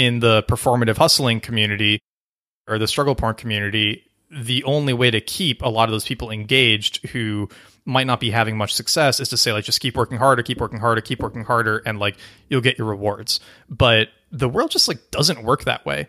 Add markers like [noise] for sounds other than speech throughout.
in the performative hustling community or the struggle porn community, the only way to keep a lot of those people engaged who might not be having much success is to say like just keep working harder, keep working harder, keep working harder and like you'll get your rewards. But the world just like doesn't work that way.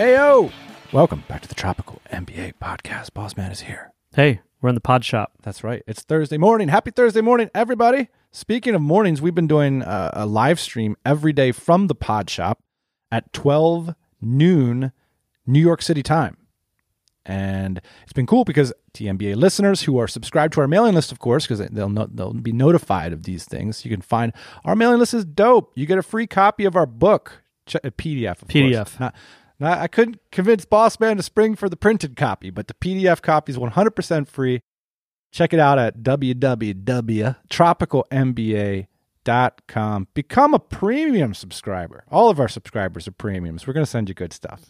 Heyo! Welcome back to the Tropical MBA podcast. Boss Man is here. Hey, we're in the pod shop. That's right. It's Thursday morning. Happy Thursday morning, everybody. Speaking of mornings, we've been doing a, a live stream every day from the pod shop at 12 noon New York City time. And it's been cool because TMBA listeners who are subscribed to our mailing list, of course, because they'll no, they'll be notified of these things. You can find our mailing list is dope. You get a free copy of our book, a PDF, of PDF. course. Not, not, I couldn't convince Boss Man to spring for the printed copy, but the PDF copy is 100% free. Check it out at www.tropicalmba.com. Become a premium subscriber. All of our subscribers are premiums. We're going to send you good stuff.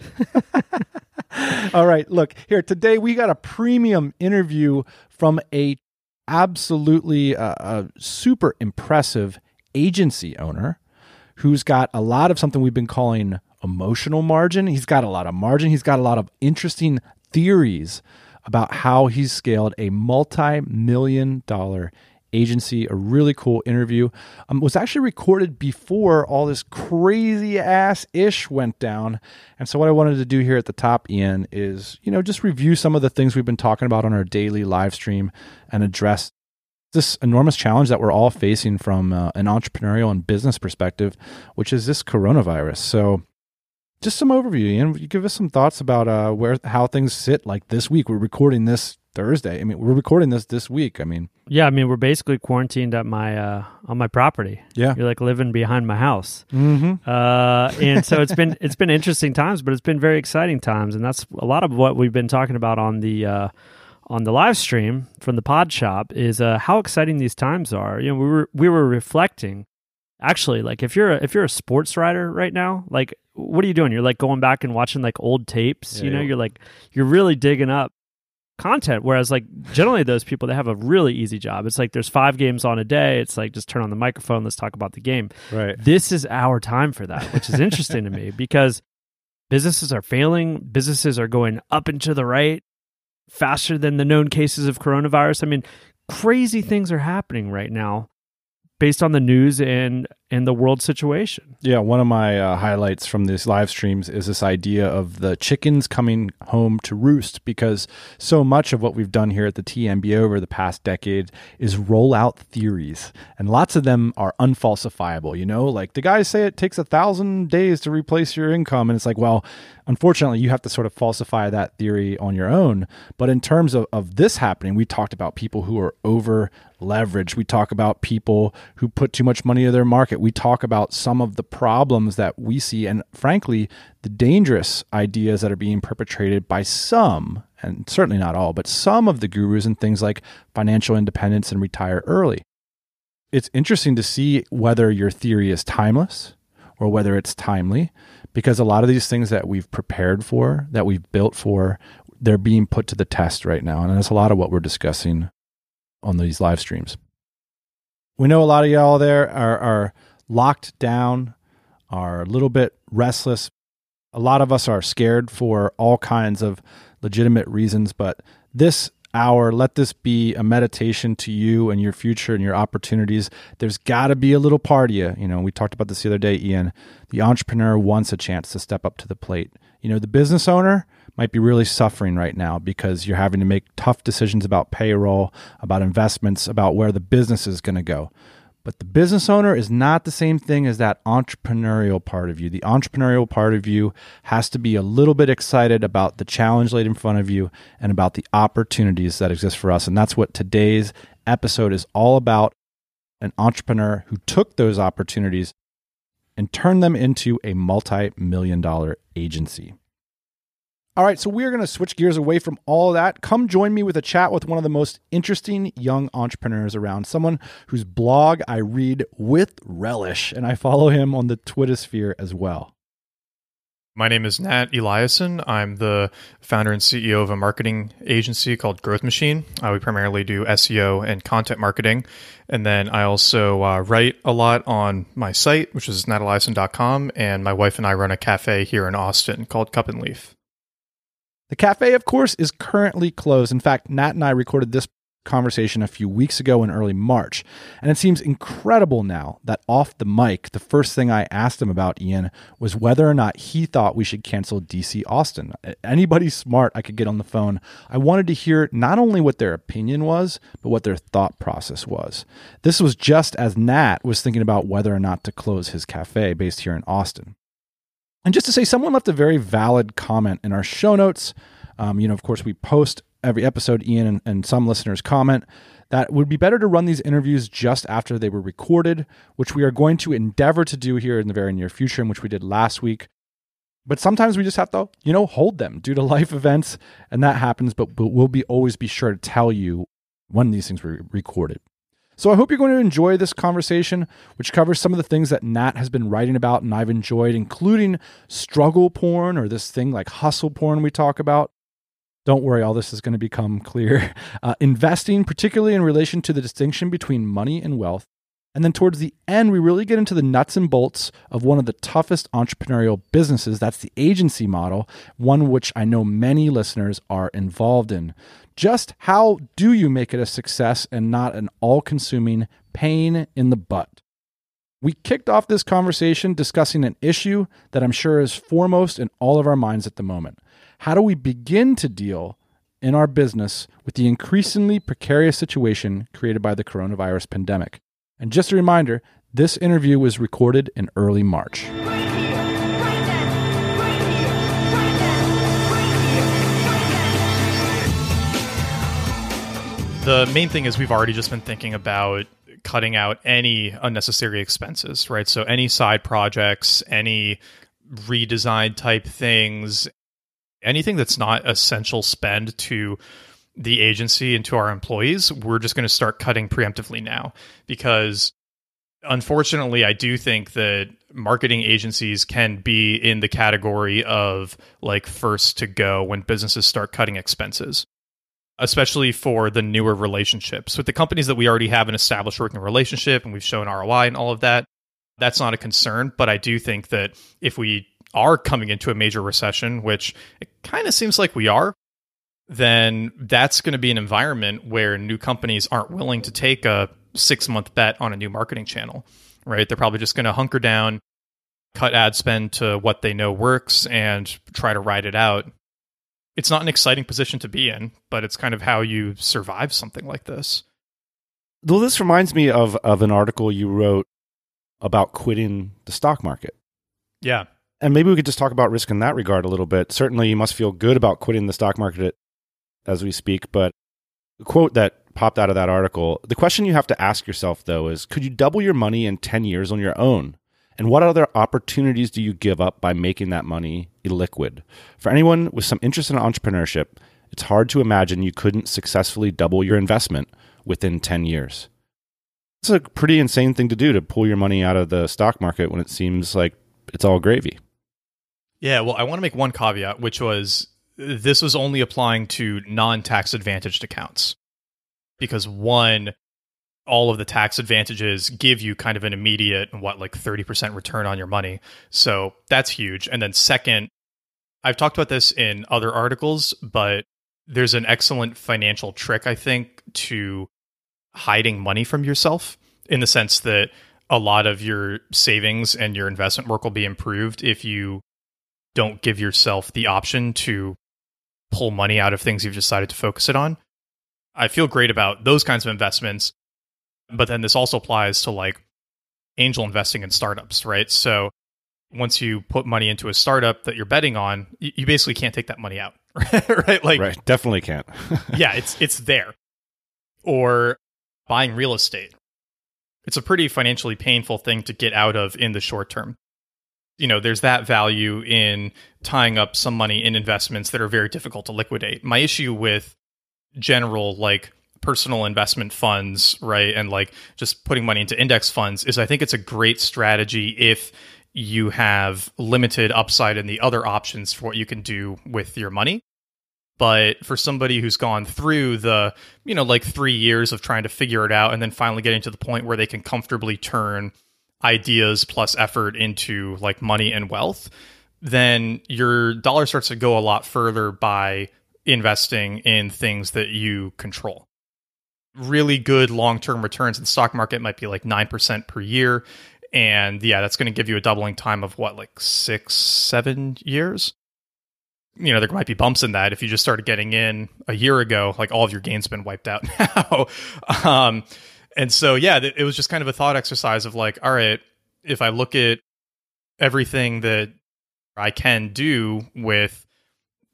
[laughs] All right, look here today we got a premium interview from a absolutely uh, a super impressive agency owner who's got a lot of something we've been calling emotional margin. He's got a lot of margin. He's got a lot of interesting theories about how he's scaled a multi-million dollar agency a really cool interview um, was actually recorded before all this crazy ass ish went down and so what i wanted to do here at the top ian is you know just review some of the things we've been talking about on our daily live stream and address this enormous challenge that we're all facing from uh, an entrepreneurial and business perspective which is this coronavirus so just some overview ian you give us some thoughts about uh, where how things sit like this week we're recording this thursday i mean we're recording this this week i mean Yeah, I mean we're basically quarantined at my uh, on my property. Yeah. you're like living behind my house, mm-hmm. uh, and so it's been [laughs] it's been interesting times, but it's been very exciting times, and that's a lot of what we've been talking about on the uh, on the live stream from the Pod Shop is uh, how exciting these times are. You know, we were we were reflecting. Actually, like if you're a, if you're a sports writer right now, like what are you doing? You're like going back and watching like old tapes. Yeah, you know, yeah. you're like you're really digging up content whereas like generally those people they have a really easy job it's like there's five games on a day it's like just turn on the microphone let's talk about the game right this is our time for that which is interesting to me [laughs] because businesses are failing businesses are going up and to the right faster than the known cases of coronavirus i mean crazy things are happening right now based on the news and and the world situation Yeah, one of my uh, highlights from these live streams is this idea of the chickens coming home to roost because so much of what we've done here at the TMB over the past decade is roll out theories, and lots of them are unfalsifiable. You know, like the guys say it takes a thousand days to replace your income, and it's like, well, unfortunately, you have to sort of falsify that theory on your own. But in terms of, of this happening, we talked about people who are over leveraged. We talk about people who put too much money into their market. We talk about some of the problems that we see, and frankly, the dangerous ideas that are being perpetrated by some, and certainly not all, but some of the gurus and things like financial independence and retire early. It's interesting to see whether your theory is timeless or whether it's timely, because a lot of these things that we've prepared for, that we've built for, they're being put to the test right now. And that's a lot of what we're discussing on these live streams. We know a lot of y'all there are, are locked down, are a little bit restless. A lot of us are scared for all kinds of legitimate reasons, but this hour, let this be a meditation to you and your future and your opportunities. There's got to be a little part of you. You know, we talked about this the other day, Ian. The entrepreneur wants a chance to step up to the plate. You know, the business owner might be really suffering right now because you're having to make tough decisions about payroll, about investments, about where the business is going to go. But the business owner is not the same thing as that entrepreneurial part of you. The entrepreneurial part of you has to be a little bit excited about the challenge laid in front of you and about the opportunities that exist for us. And that's what today's episode is all about. an entrepreneur who took those opportunities and turned them into a multi million dollar agency. All right, so we're going to switch gears away from all that. Come join me with a chat with one of the most interesting young entrepreneurs around, someone whose blog I read with relish, and I follow him on the Twitter sphere as well. My name is Nat Eliason. I'm the founder and CEO of a marketing agency called Growth Machine. Uh, we primarily do SEO and content marketing. And then I also uh, write a lot on my site, which is nateliason.com. And my wife and I run a cafe here in Austin called Cup and Leaf. The cafe, of course, is currently closed. In fact, Nat and I recorded this conversation a few weeks ago in early March. And it seems incredible now that off the mic, the first thing I asked him about, Ian, was whether or not he thought we should cancel DC Austin. Anybody smart I could get on the phone. I wanted to hear not only what their opinion was, but what their thought process was. This was just as Nat was thinking about whether or not to close his cafe based here in Austin. And just to say, someone left a very valid comment in our show notes. Um, you know, of course, we post every episode, Ian, and, and some listeners comment that would be better to run these interviews just after they were recorded, which we are going to endeavor to do here in the very near future, and which we did last week. But sometimes we just have to, you know, hold them due to [laughs] life events, and that happens. But, but we'll be always be sure to tell you when these things were recorded. So I hope you're going to enjoy this conversation, which covers some of the things that Nat has been writing about and I've enjoyed, including struggle porn or this thing like hustle porn we talk about. Don't worry, all this is going to become clear. [laughs] Uh, investing, particularly in relation to the distinction between money and wealth. And then towards the end, we really get into the nuts and bolts of one of the toughest entrepreneurial businesses. That's the agency model, one which I know many listeners are involved in. Just how do you make it a success and not an all consuming pain in the butt? We kicked off this conversation discussing an issue that I'm sure is foremost in all of our minds at the moment. How do we begin to deal in our business with the increasingly precarious situation created by the coronavirus pandemic? And just a reminder this interview was recorded in early March. The main thing is we've already just been thinking about cutting out any unnecessary expenses, right? So any side projects, any redesign type things, anything that's not essential spend to the agency and to our employees, we're just going to start cutting preemptively now because unfortunately, I do think that marketing agencies can be in the category of like first to go when businesses start cutting expenses especially for the newer relationships. With the companies that we already have an established working relationship and we've shown ROI and all of that, that's not a concern. But I do think that if we are coming into a major recession, which it kind of seems like we are, then that's going to be an environment where new companies aren't willing to take a six month bet on a new marketing channel, right? They're probably just going to hunker down, cut ad spend to what they know works, and try to ride it out it's not an exciting position to be in, but it's kind of how you survive something like this. Well, this reminds me of of an article you wrote about quitting the stock market. Yeah. And maybe we could just talk about risk in that regard a little bit. Certainly, you must feel good about quitting the stock market as we speak. But the quote that popped out of that article the question you have to ask yourself, though, is could you double your money in 10 years on your own? And what other opportunities do you give up by making that money illiquid? For anyone with some interest in entrepreneurship, it's hard to imagine you couldn't successfully double your investment within 10 years. It's a pretty insane thing to do to pull your money out of the stock market when it seems like it's all gravy. Yeah, well, I want to make one caveat, which was this was only applying to non tax advantaged accounts. Because one, all of the tax advantages give you kind of an immediate what like 30% return on your money. So that's huge. And then second i've talked about this in other articles but there's an excellent financial trick i think to hiding money from yourself in the sense that a lot of your savings and your investment work will be improved if you don't give yourself the option to pull money out of things you've decided to focus it on. I feel great about those kinds of investments. But then this also applies to like angel investing in startups, right? So once you put money into a startup that you're betting on, you basically can't take that money out, [laughs] right? Like, right, definitely can't. [laughs] yeah, it's it's there. Or buying real estate. it's a pretty financially painful thing to get out of in the short term. You know, there's that value in tying up some money in investments that are very difficult to liquidate. My issue with general like personal investment funds, right? And like just putting money into index funds is I think it's a great strategy if you have limited upside in the other options for what you can do with your money. But for somebody who's gone through the, you know, like three years of trying to figure it out and then finally getting to the point where they can comfortably turn ideas plus effort into like money and wealth, then your dollar starts to go a lot further by investing in things that you control. Really good long term returns in the stock market might be like 9% per year. And yeah, that's going to give you a doubling time of what, like six, seven years? You know, there might be bumps in that if you just started getting in a year ago, like all of your gains been wiped out [laughs] now. um, and so, yeah, it was just kind of a thought exercise of like, all right, if I look at everything that I can do with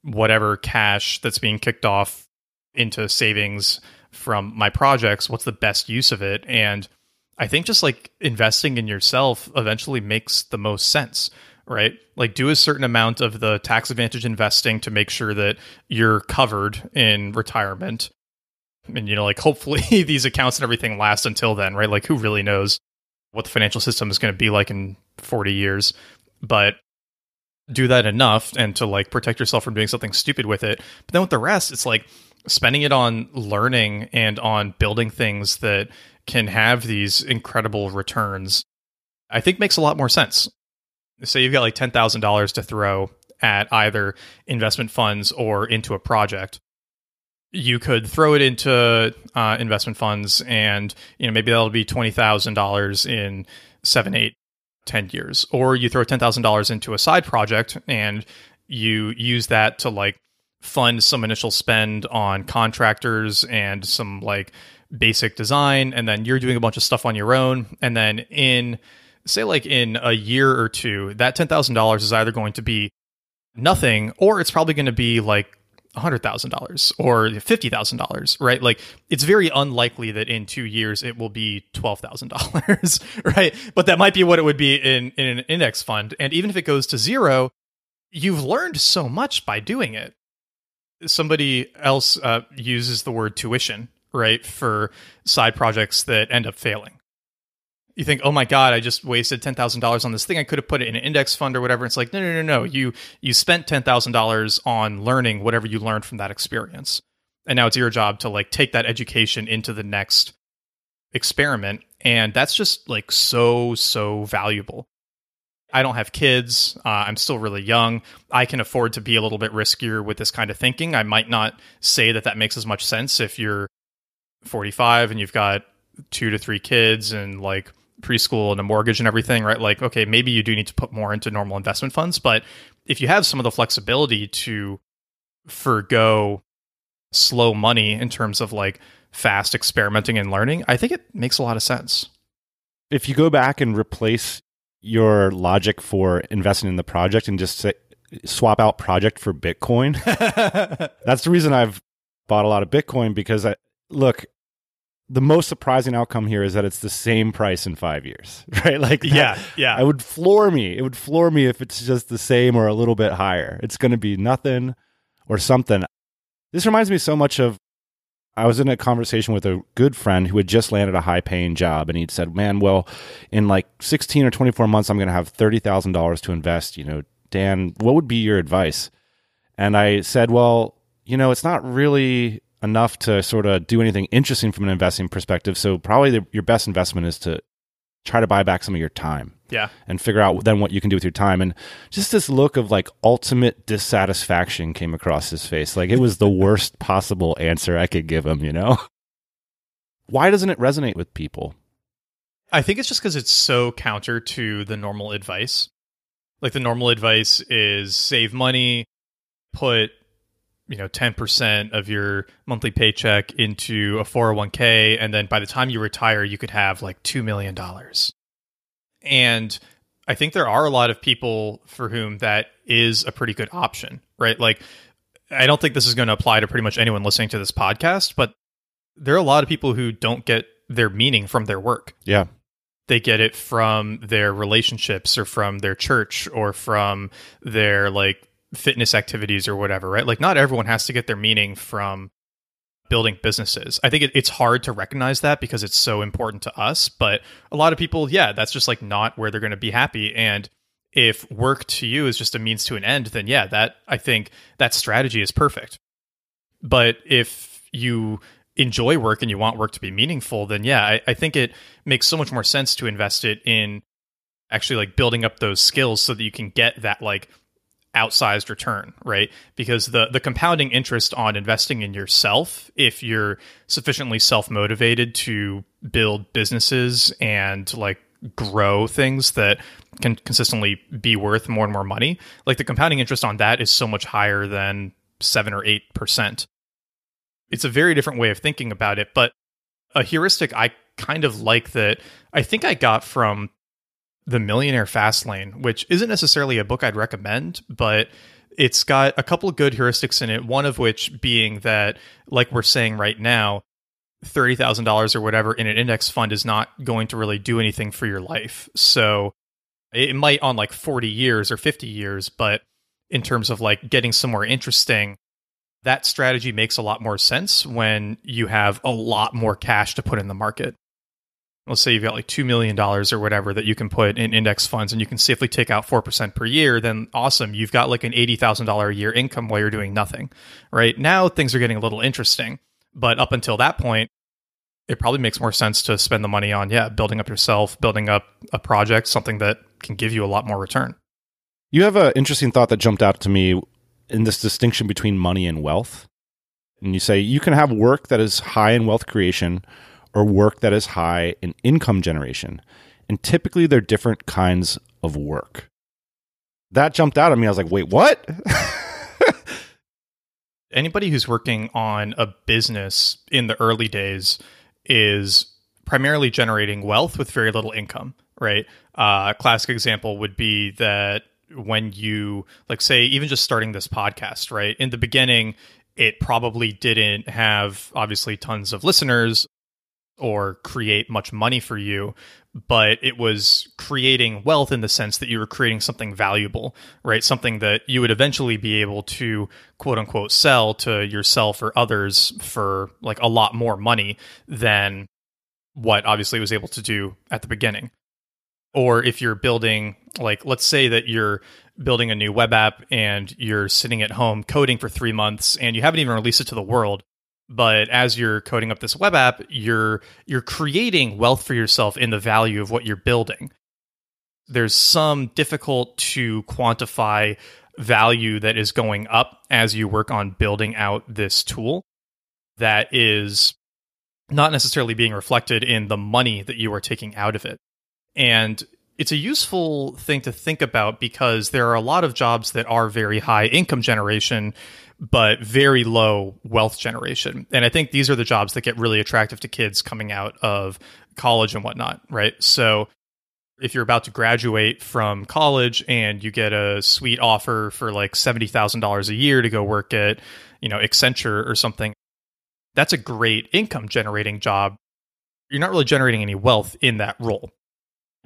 whatever cash that's being kicked off into savings from my projects, what's the best use of it? And I think just like investing in yourself eventually makes the most sense, right? Like do a certain amount of the tax advantage investing to make sure that you're covered in retirement. And, you know, like hopefully [laughs] these accounts and everything last until then, right? Like who really knows what the financial system is going to be like in 40 years? But do that enough and to like protect yourself from doing something stupid with it. But then with the rest, it's like spending it on learning and on building things that can have these incredible returns, I think makes a lot more sense. Say you've got like $10,000 to throw at either investment funds or into a project. You could throw it into uh, investment funds and, you know, maybe that'll be $20,000 in seven, eight, 10 years. Or you throw $10,000 into a side project and you use that to like fund some initial spend on contractors and some like basic design and then you're doing a bunch of stuff on your own and then in say like in a year or two that $10,000 is either going to be nothing or it's probably going to be like $100,000 or $50,000, right? Like it's very unlikely that in 2 years it will be $12,000, [laughs] right? But that might be what it would be in in an index fund and even if it goes to zero, you've learned so much by doing it. Somebody else uh, uses the word tuition right, for side projects that end up failing. You think, oh my god, I just wasted ten thousand dollars on this thing. I could have put it in an index fund or whatever. It's like, no, no, no, no. You you spent ten thousand dollars on learning whatever you learned from that experience, and now it's your job to like take that education into the next experiment, and that's just like so so valuable. I don't have kids. Uh, I'm still really young. I can afford to be a little bit riskier with this kind of thinking. I might not say that that makes as much sense if you're 45 and you've got two to three kids and like preschool and a mortgage and everything, right? Like, okay, maybe you do need to put more into normal investment funds. But if you have some of the flexibility to forego slow money in terms of like fast experimenting and learning, I think it makes a lot of sense. If you go back and replace your logic for investing in the project and just say, swap out project for Bitcoin, [laughs] that's the reason I've bought a lot of Bitcoin because I look, the most surprising outcome here is that it's the same price in five years, [laughs] right? Like, that, yeah, yeah. It would floor me. It would floor me if it's just the same or a little bit higher. It's going to be nothing or something. This reminds me so much of I was in a conversation with a good friend who had just landed a high paying job and he'd said, Man, well, in like 16 or 24 months, I'm going to have $30,000 to invest. You know, Dan, what would be your advice? And I said, Well, you know, it's not really enough to sort of do anything interesting from an investing perspective. So probably the, your best investment is to try to buy back some of your time. Yeah. And figure out then what you can do with your time. And just this look of like ultimate dissatisfaction came across his face. Like it was the [laughs] worst possible answer I could give him, you know? [laughs] Why doesn't it resonate with people? I think it's just because it's so counter to the normal advice. Like the normal advice is save money, put you know 10% of your monthly paycheck into a 401k and then by the time you retire you could have like 2 million dollars. And I think there are a lot of people for whom that is a pretty good option, right? Like I don't think this is going to apply to pretty much anyone listening to this podcast, but there are a lot of people who don't get their meaning from their work. Yeah. they get it from their relationships or from their church or from their like fitness activities or whatever, right? Like not everyone has to get their meaning from building businesses. I think it, it's hard to recognize that because it's so important to us, but a lot of people, yeah, that's just like not where they're going to be happy and if work to you is just a means to an end, then yeah, that I think that strategy is perfect. But if you enjoy work and you want work to be meaningful, then yeah, I, I think it makes so much more sense to invest it in actually like building up those skills so that you can get that like outsized return, right? Because the the compounding interest on investing in yourself, if you're sufficiently self motivated to build businesses and like grow things that can consistently be worth more and more money, like the compounding interest on that is so much higher than seven or eight percent it's a very different way of thinking about it, but a heuristic I kind of like that I think I got from The Millionaire Fast Lane, which isn't necessarily a book I'd recommend, but it's got a couple of good heuristics in it, one of which being that, like we're saying right now, $30,000 or whatever in an index fund is not going to really do anything for your life. So it might on like 40 years or 50 years, but in terms of like getting somewhere interesting, that strategy makes a lot more sense when you have a lot more cash to put in the market. Let's say you've got like $2 million or whatever that you can put in index funds and you can safely take out 4% per year, then awesome. You've got like an $80,000 a year income while you're doing nothing, right? Now things are getting a little interesting. But up until that point, it probably makes more sense to spend the money on, yeah, building up yourself, building up a project, something that can give you a lot more return. You have an interesting thought that jumped out to me in this distinction between money and wealth. And you say you can have work that is high in wealth creation or work that is high in income generation. And typically they're different kinds of work. That jumped out at me. I was like, wait, what? [laughs] Anybody who's working on a business in the early days is primarily generating wealth with very little income, right? Uh, a classic example would be that when you like say even just starting this podcast right in the beginning it probably didn't have obviously tons of listeners or create much money for you but it was creating wealth in the sense that you were creating something valuable right? Something that you would eventually be able to quote unquote sell to yourself or others for like a lot more money than what obviously was able to do at the beginning. Or if you're building like let's say that you're building a new web app and you're sitting at home coding for 3 months and you haven't even released it to the world but as you're coding up this web app you're you're creating wealth for yourself in the value of what you're building. There's some difficult to quantify value that is going up as you work on building out this tool that is not necessarily being reflected in the money that you are taking out of it. And it's a useful thing to think about because there are a lot of jobs that are very high income generation, but very low wealth generation. And I think these are the jobs that get really attractive to kids coming out of college and whatnot, right? So if you're about to graduate from college and you get a sweet offer for like $70,000 a year to go work at, you know, Accenture or something, that's a great income generating job. You're not really generating any wealth in that role.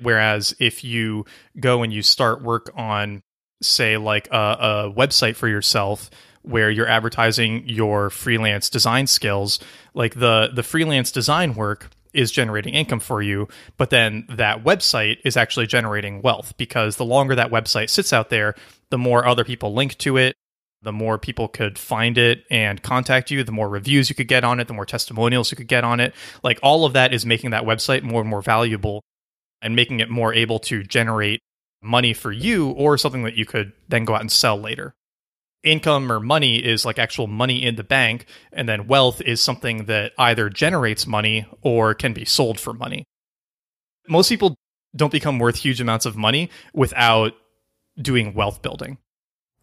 Whereas if you go and you start work on, say, like a, a website for yourself where you're advertising your freelance design skills, like the the freelance design work is generating income for you, but then that website is actually generating wealth because the longer that website sits out there, the more other people link to it, the more people could find it and contact you, the more reviews you could get on it, the more testimonials you could get on it. Like all of that is making that website more and more valuable and making it more able to generate money for you or something that you could then go out and sell later. Income or money is like actual money in the bank, and then wealth is something that either generates money or can be sold for money. Most people don't become worth huge amounts of money without doing wealth building.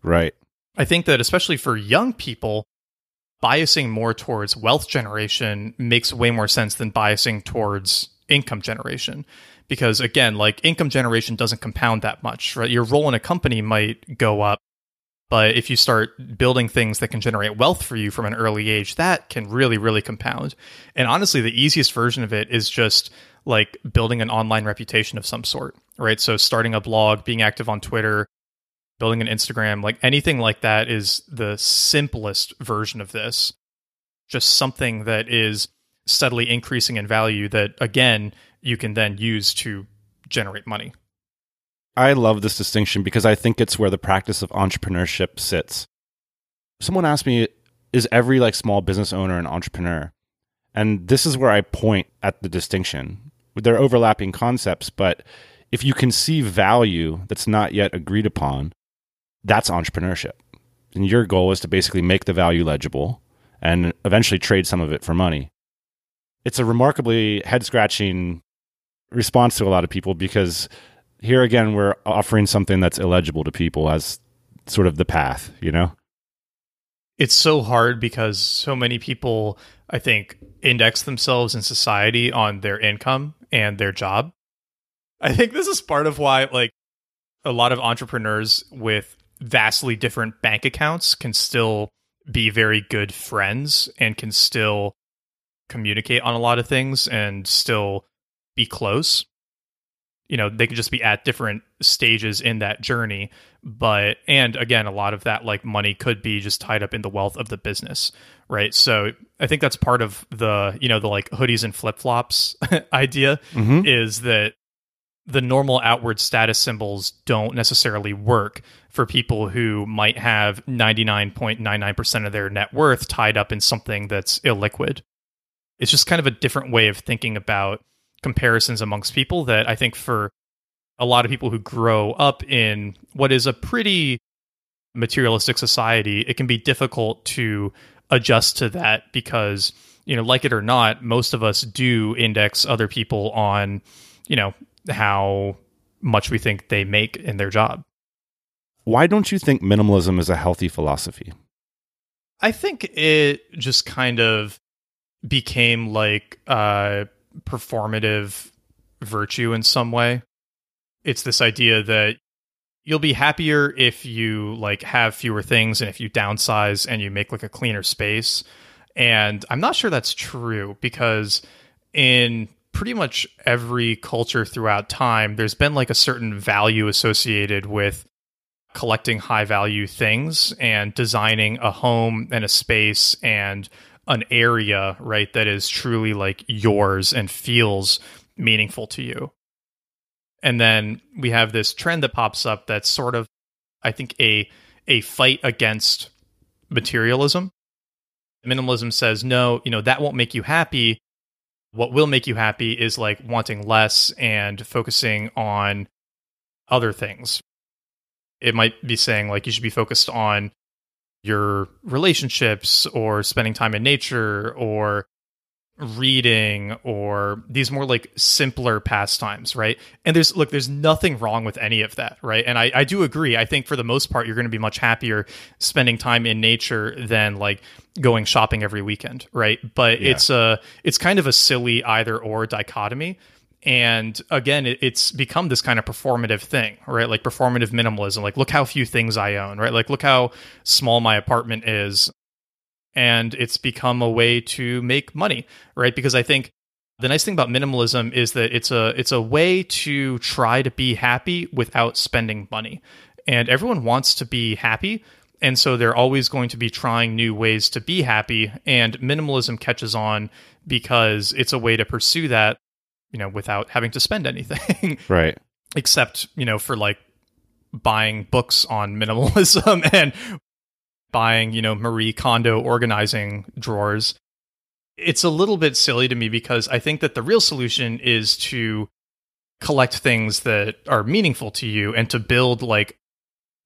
Right. I think that especially for young people, biasing more towards wealth generation makes way more sense than biasing towards income generation because again, like income generation doesn't compound that much, right? Your role in a company might go up, but if you start building things that can generate wealth for you from an early age, that can really, really compound. And honestly, the easiest version of it is just like building an online reputation of some sort, right? So starting a blog, being active on Twitter, building an Instagram, like anything like that is the simplest version of this. Just something that is steadily increasing in value that again you can then use to generate money. I love this distinction because I think it's where the practice of entrepreneurship sits. Someone asked me, is every like small business owner an entrepreneur? And this is where I point at the distinction. They're overlapping concepts, but if you can see value that's not yet agreed upon, that's entrepreneurship. And your goal is to basically make the value legible and eventually trade some of it for money. It's a remarkably head scratching response to a lot of people because here again, we're offering something that's illegible to people as sort of the path, you know? It's so hard because so many people, I think, index themselves in society on their income and their job. I think this is part of why, like, a lot of entrepreneurs with vastly different bank accounts can still be very good friends and can still communicate on a lot of things and still be close you know they could just be at different stages in that journey. But and again a lot of that like money could be just tied up in the wealth of the business right? So i think that's part of the you know the like hoodies and flip-flops [laughs] idea Mhm. is that the normal outward status symbols don't necessarily work for people who might have 99.99% of their net worth tied up in something that's illiquid. It's just kind of a different way of thinking about comparisons amongst people that I think for a lot of people who grow up in what is a pretty materialistic society, it can be difficult to adjust to that because, you know, like it or not, most of us do index other people on, you know, how much we think they make in their job. Why don't you think minimalism is a healthy philosophy? I think it just kind of became like a performative virtue in some way. It's this idea that you'll be happier if you like have fewer things and if you downsize and you make like a cleaner space. And I'm not sure that's true because in pretty much every culture throughout time, there's been like a certain value associated with collecting high value things and designing a home and a space and an area, right, that is truly like yours and feels meaningful to you. And then we have this trend that pops up that's sort of I think a a fight against materialism. Minimalism says no, you know, that won't make you happy. What will make you happy is like wanting less and focusing on other things. It might be saying like you should be focused on your relationships or spending time in nature or reading or these more like simpler pastimes, right? And there's look, there's nothing wrong with any of that, right? And I, I do agree. I think for the most part, you're going to be much happier spending time in nature than like going shopping every weekend, right? But Yeah. it's a it's kind of a silly either or dichotomy. And again, it, it's become this kind of performative thing, right? Like performative minimalism. Like, look how few things I own, right? Like, look how small my apartment is and it's become a way to make money, right? Because I think the nice thing about minimalism is that it's a it's a way to try to be happy without spending money. And everyone wants to be happy, and so they're always going to be trying new ways to be happy, and minimalism catches on because it's a way to pursue that, you know, without having to spend anything [laughs] Right. except you know for like buying books on minimalism [laughs] and buying you know marie kondo organizing drawers it's a little bit silly to me because i think that the real solution is to collect things that are meaningful to you and to build like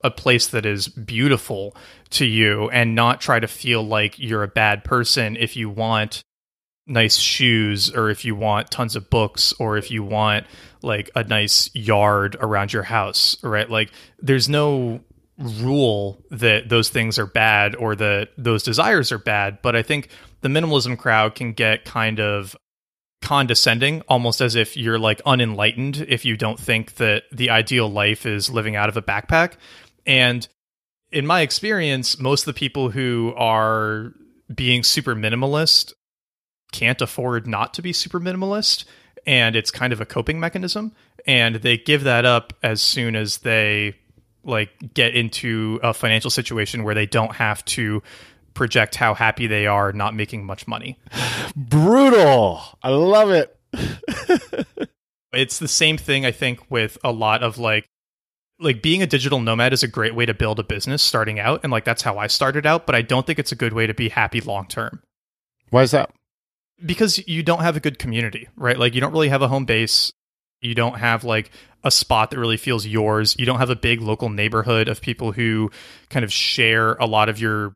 a place that is beautiful to you and not try to feel like you're a bad person if you want nice shoes or if you want tons of books or if you want like a nice yard around your house, right? Like there's no rule that those things are bad or that those desires are bad, but I think the minimalism crowd can get kind of condescending almost as if you're like unenlightened if you don't think that the ideal life is living out of a backpack. And in my experience, most of the people who are being super minimalist can't afford not to be super minimalist and it's kind of a coping mechanism and they give that up as soon as they like get into a financial situation where they don't have to project how happy they are not making much money. Brutal. I love it. it's the same thing I think with a lot of like like being a digital nomad is a great way to build a business starting out and like that's how I started out, but I don't think it's a good way to be happy long term. Why is that? Because you don't have a good community, right? Like you don't really have a home base. You don't have like a spot that really feels yours. You don't have a big local neighborhood of people who kind of share a lot of your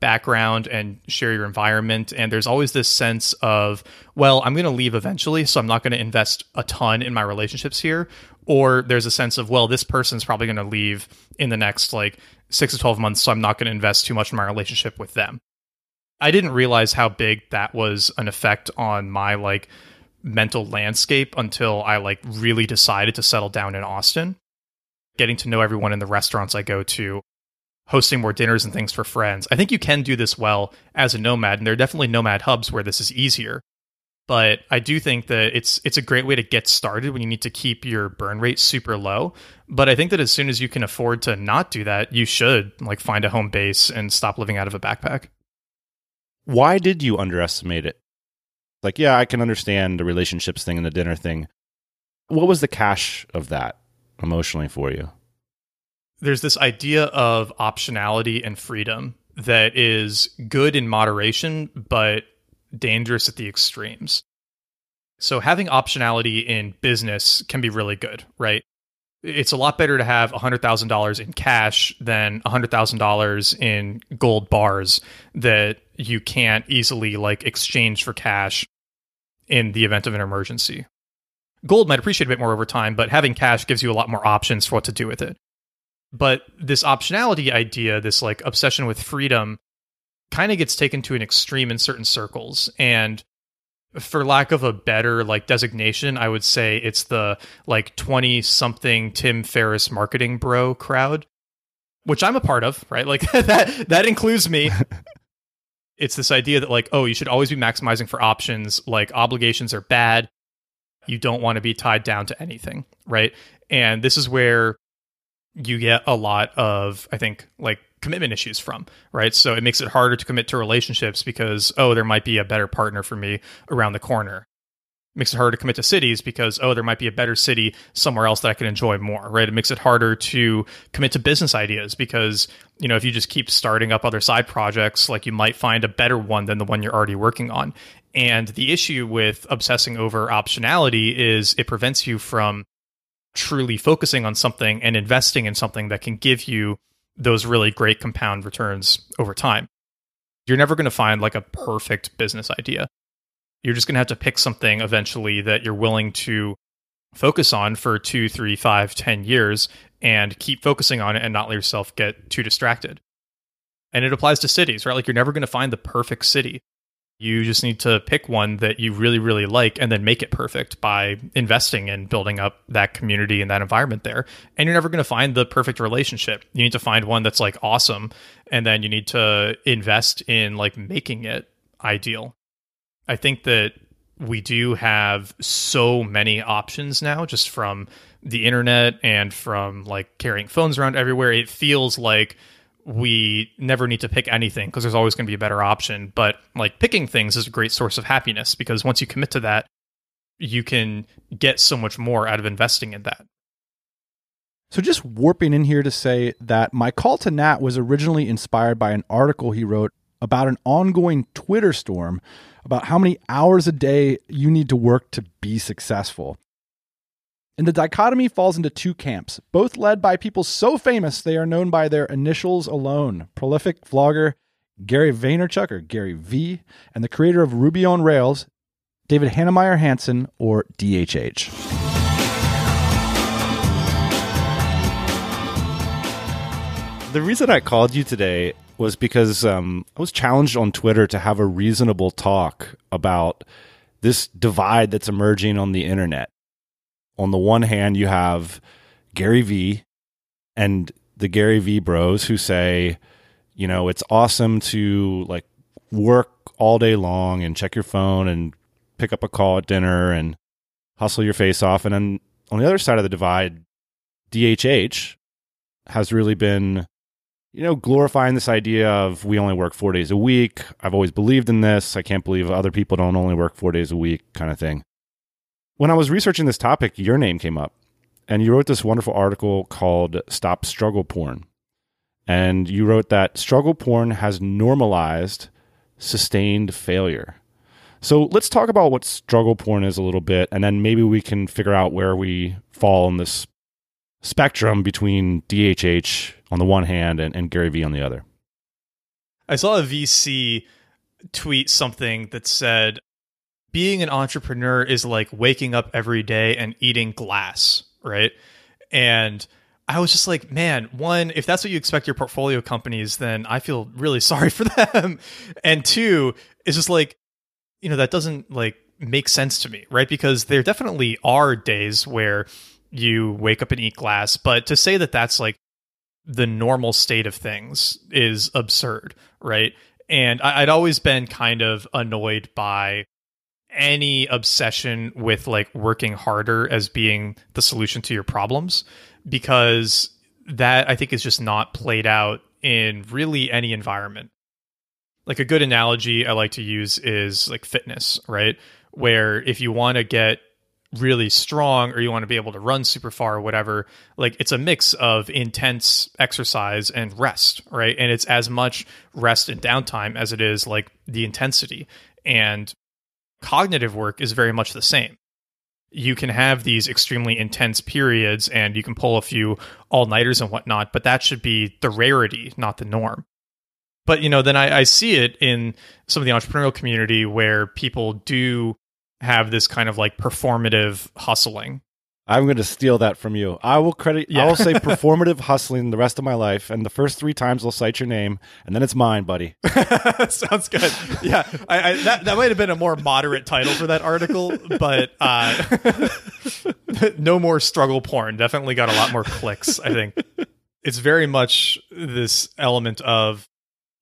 background and share your environment. And there's always this sense of, well, I'm going to leave eventually, so I'm not going to invest a ton in my relationships here. Or there's a sense of, well, this person's probably going to leave in the next like six to 12 months, so I'm not going to invest too much in my relationship with them. I didn't realize how big that was an effect on my like mental landscape until I like really decided to settle down in Austin. Getting to know everyone in the restaurants I go to, hosting more dinners and things for friends. I think you can do this well as a nomad, and there are definitely nomad hubs where this is easier. But I do think that it's it's a great way to get started when you need to keep your burn rate super low. But I think that as soon as you can afford to not do that, you should like find a home base and stop living out of a backpack. Why did you underestimate it? Like, yeah, I can understand the relationships thing and the dinner thing. What was the cash of that emotionally for you? there's this idea of optionality and freedom that is good in moderation, but dangerous at the extremes. So having optionality in business can be really good, right? It's a lot better to have $100,000 in cash than $100,000 in gold bars that you can't easily like exchange for cash in the event of an emergency. Gold might appreciate a bit more over time, but having cash gives you a lot more options for what to do with it. But this optionality idea, this like obsession with freedom, kind of gets taken to an extreme in certain circles. And for lack of a better like designation, I would say it's the like 20 something Tim Ferriss marketing bro crowd, which I'm a part of, right? Like [laughs] that that includes me. [laughs] it's this idea that like, oh, you should always be maximizing for options, like obligations are bad. You don't want to be tied down to anything, right? And this is where you get a lot of, I think, like commitment issues from, right? So it makes it harder to commit to relationships because, oh, there might be a better partner for me around the corner. Makes it harder to commit to cities because, oh, there might be a better city somewhere else that I can enjoy more, right? It makes it harder to commit to business ideas because, you know, if you just keep starting up other side projects, like you might find a better one than the one you're already working on. And the issue with obsessing over optionality is it prevents you from truly focusing on something and investing in something that can give you those really great compound returns over time. You're never going to find like a perfect business idea. You're just going to have to pick something eventually that you're willing to focus on for two, three, five, ten years and keep focusing on it and not let yourself get too distracted. And it applies to cities, right? Like you're never going to find the perfect city. You just need to pick one that you really, really like and then make it perfect by investing in building up that community and that environment there. And you're never going to find the perfect relationship. You need to find one that's like awesome. And then you need to invest in like making it ideal. I think that we do have so many options now just from the internet and from like carrying phones around everywhere. It feels like we never need to pick anything because there's always going to be a better option. But like picking things is a great source of happiness because once you commit to that, you can get so much more out of investing in that. So, just warping in here to say that my call to Nat was originally inspired by an article he wrote about an ongoing Twitter storm about how many hours a day you need to work to be successful. And the dichotomy falls into two camps, both led by people so famous they are known by their initials alone prolific vlogger Gary Vaynerchuk, or Gary Vee, and the creator of Ruby on Rails, David Heinemeier Hansson, or DHH. The reason I called you today was because um, I was challenged on Twitter to have a reasonable talk about this divide that's emerging on the internet on the one hand, you have Gary Vee and the Gary Vee bros who say, you know, it's awesome to like work all day long and check your phone and pick up a call at dinner and hustle your face off. And then on the other side of the divide, DHH has really been, you know, glorifying this idea of we only work four days a week. I've always believed in this. I can't believe other people don't only work four days a week, kind of thing. When I was researching this topic, your name came up, and you wrote this wonderful article called Stop Struggle Porn. And you wrote that struggle porn has normalized sustained failure. So let's talk about what struggle porn is a little bit, and then maybe we can figure out where we fall in this spectrum between DHH on the one hand and, and Gary Vee on the other. I saw a VC tweet something that said, being an entrepreneur is like waking up every day and eating glass, right? And I was just like, man, one, if that's what you expect your portfolio companies, then I feel really [laughs] sorry for them. and two, it's just like, you know, that doesn't like make sense to me, right? Because there definitely are days where you wake up and eat glass, but to say that that's like the normal state of things is absurd, right? And I, would always been kind of annoyed by any obsession with like working harder as being the solution to your problems because that I think is just not played out in really any environment. Like a good analogy I like to use is like fitness, right? Where if you want to get really strong or you want to be able to run super far or whatever, like it's a mix of intense exercise and rest, right? And it's as much rest and downtime as it is like the intensity. And cognitive work is very much the same. You can have these extremely intense periods and you can pull a few all nighters and whatnot, but that should be the rarity, not the norm. But, you know, then I, I see it in some of the entrepreneurial community where people do have this kind of like performative hustling I'm going to steal that from you. I will credit. Yeah. I will say [laughs] performative hustling the rest of my life, and the first three times I'll cite your name, and then it's mine, buddy. [laughs] Sounds good. Yeah, I, I, that that might have been a more moderate title for that article, but uh, [laughs] no more struggle porn. Definitely got a lot more clicks. I think it's very much this element of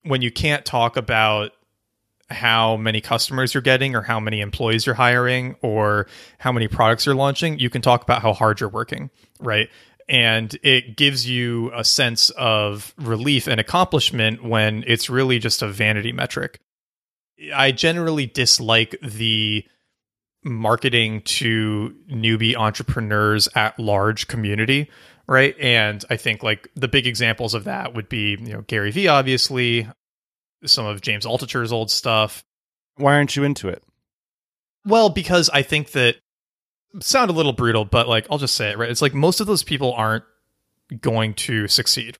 when you can't talk about how many customers you're getting or how many employees you're hiring or how many products you're launching, you can talk about how hard you're working, right? And it gives you a sense of relief and accomplishment when it's really just a vanity metric. I generally dislike the marketing to newbie entrepreneurs at large community, right? And I think like the big examples of that would be, you know, Gary Vee, obviously, some of James Altucher's old stuff. Why aren't you into it? Well, because I think that sound a little brutal, but like I'll just say it, right? It's like most of those people aren't going to succeed.